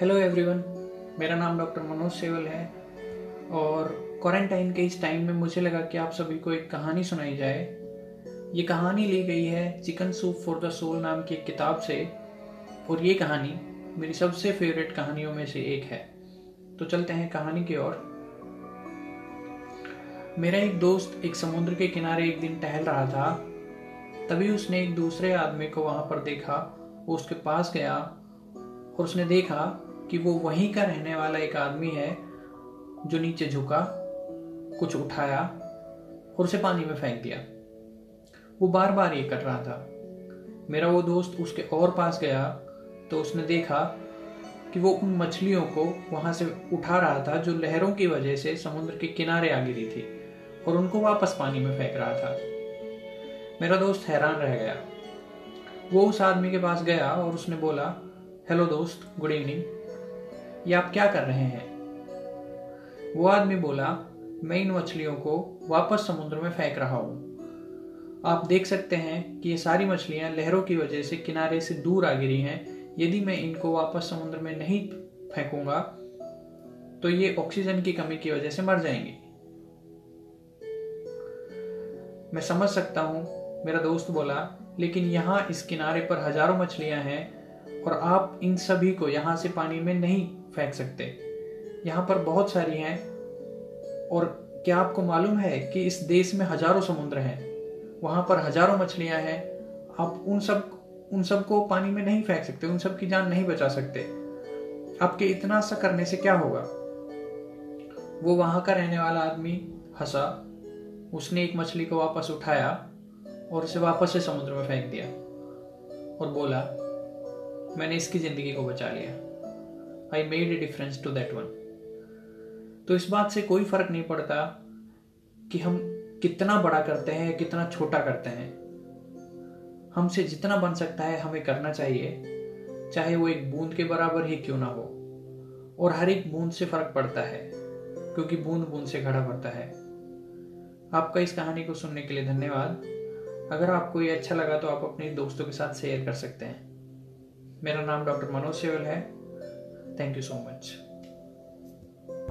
Hello everyone मेरा नाम doctor Manoj सेवल है और क्वारंटाइन के इस टाइम में मुझे लगा कि आप सभी को एक कहानी सुनाई जाए। ये कहानी ली गई है chicken soup for the soul नाम की एक किताब से और ये कहानी मेरी सबसे फेवरेट कहानियों में से एक है। तो चलते हैं कहानी की ओर। मेरा एक दोस्त एक समुद्र के किनारे एक दिन टहल रहा था। तभी उसने एक दूसरे आदमी को वहाँ पर देखा, वो उसके पास गया और उसने देखा कि वो वहीं का रहने वाला एक आदमी है जो नीचे झुका, कुछ उठाया और उसे पानी में फेंक दिया। वो बार बार ये कर रहा था। मेरा वो दोस्त उसके और पास गया तो उसने देखा कि वो उन मछलियों को वहाँ से उठा रहा था जो लहरों की वजह से समुद्र के किनारे आ गिरी थी और उनको वापस पानी में फेंक रहा था। मेरा दोस्त हैरान रह गया। वो उस आदमी के पास गया और उसने बोला, हेलो दोस्त, गुड इवनिंग। ये आप क्या कर रहे हैं? वो आदमी बोला, मैं इन मछलियों को वापस समुद्र में फेंक रहा हूँ। आप देख सकते हैं कि ये सारी मछलियाँ लहरों की वजह से किनारे से दूर आ गिरी हैं। यदि मैं इनको वापस समुद्र में नहीं फेंकूँगा तो ये ऑक्सीजन की कमी की वजह से मर जाएँगी। मैं समझ सकता हूँ, मेरा दोस्त बोला, लेकिन यहाँ इस किनारे पर हज़ारों मछलियाँ हैं और आप इन सभी को यहाँ से पानी में नहीं फेंक सकते। यहाँ पर बहुत सारी हैं, और क्या आपको मालूम है कि इस देश में हज़ारों समुद्र हैं? वहाँ पर हज़ारों मछलियाँ हैं। आप उन सब, उन सबको पानी में नहीं फेंक सकते, उन सब की जान नहीं बचा सकते। आपके इतना सा करने से क्या होगा? वो वहाँ का रहने वाला आदमी हंसा। उसने एक मछली को वापस उठाया और उसे वापस से समुद्र में फेंक दिया और बोला, मैंने इसकी ज़िंदगी को बचा लिया। I made a difference to that one तो इस बात से कोई फ़र्क नहीं पड़ता कि हम कितना बड़ा करते हैं, कितना छोटा करते हैं। हमसे जितना बन सकता है, हमें करना चाहिए, चाहे वो एक बूंद के बराबर ही क्यों ना हो। और हर एक बूंद से फ़र्क पड़ता है, क्योंकि बूंद बूंद से घड़ा पड़ता है। आपका इस कहानी को सुनने के लिए धन्यवाद। अगर आपको ये अच्छा लगा तो आप अपने दोस्तों के साथ शेयर कर सकते हैं। मेरा नाम डॉक्टर मनोज सेवल है। Thank you so much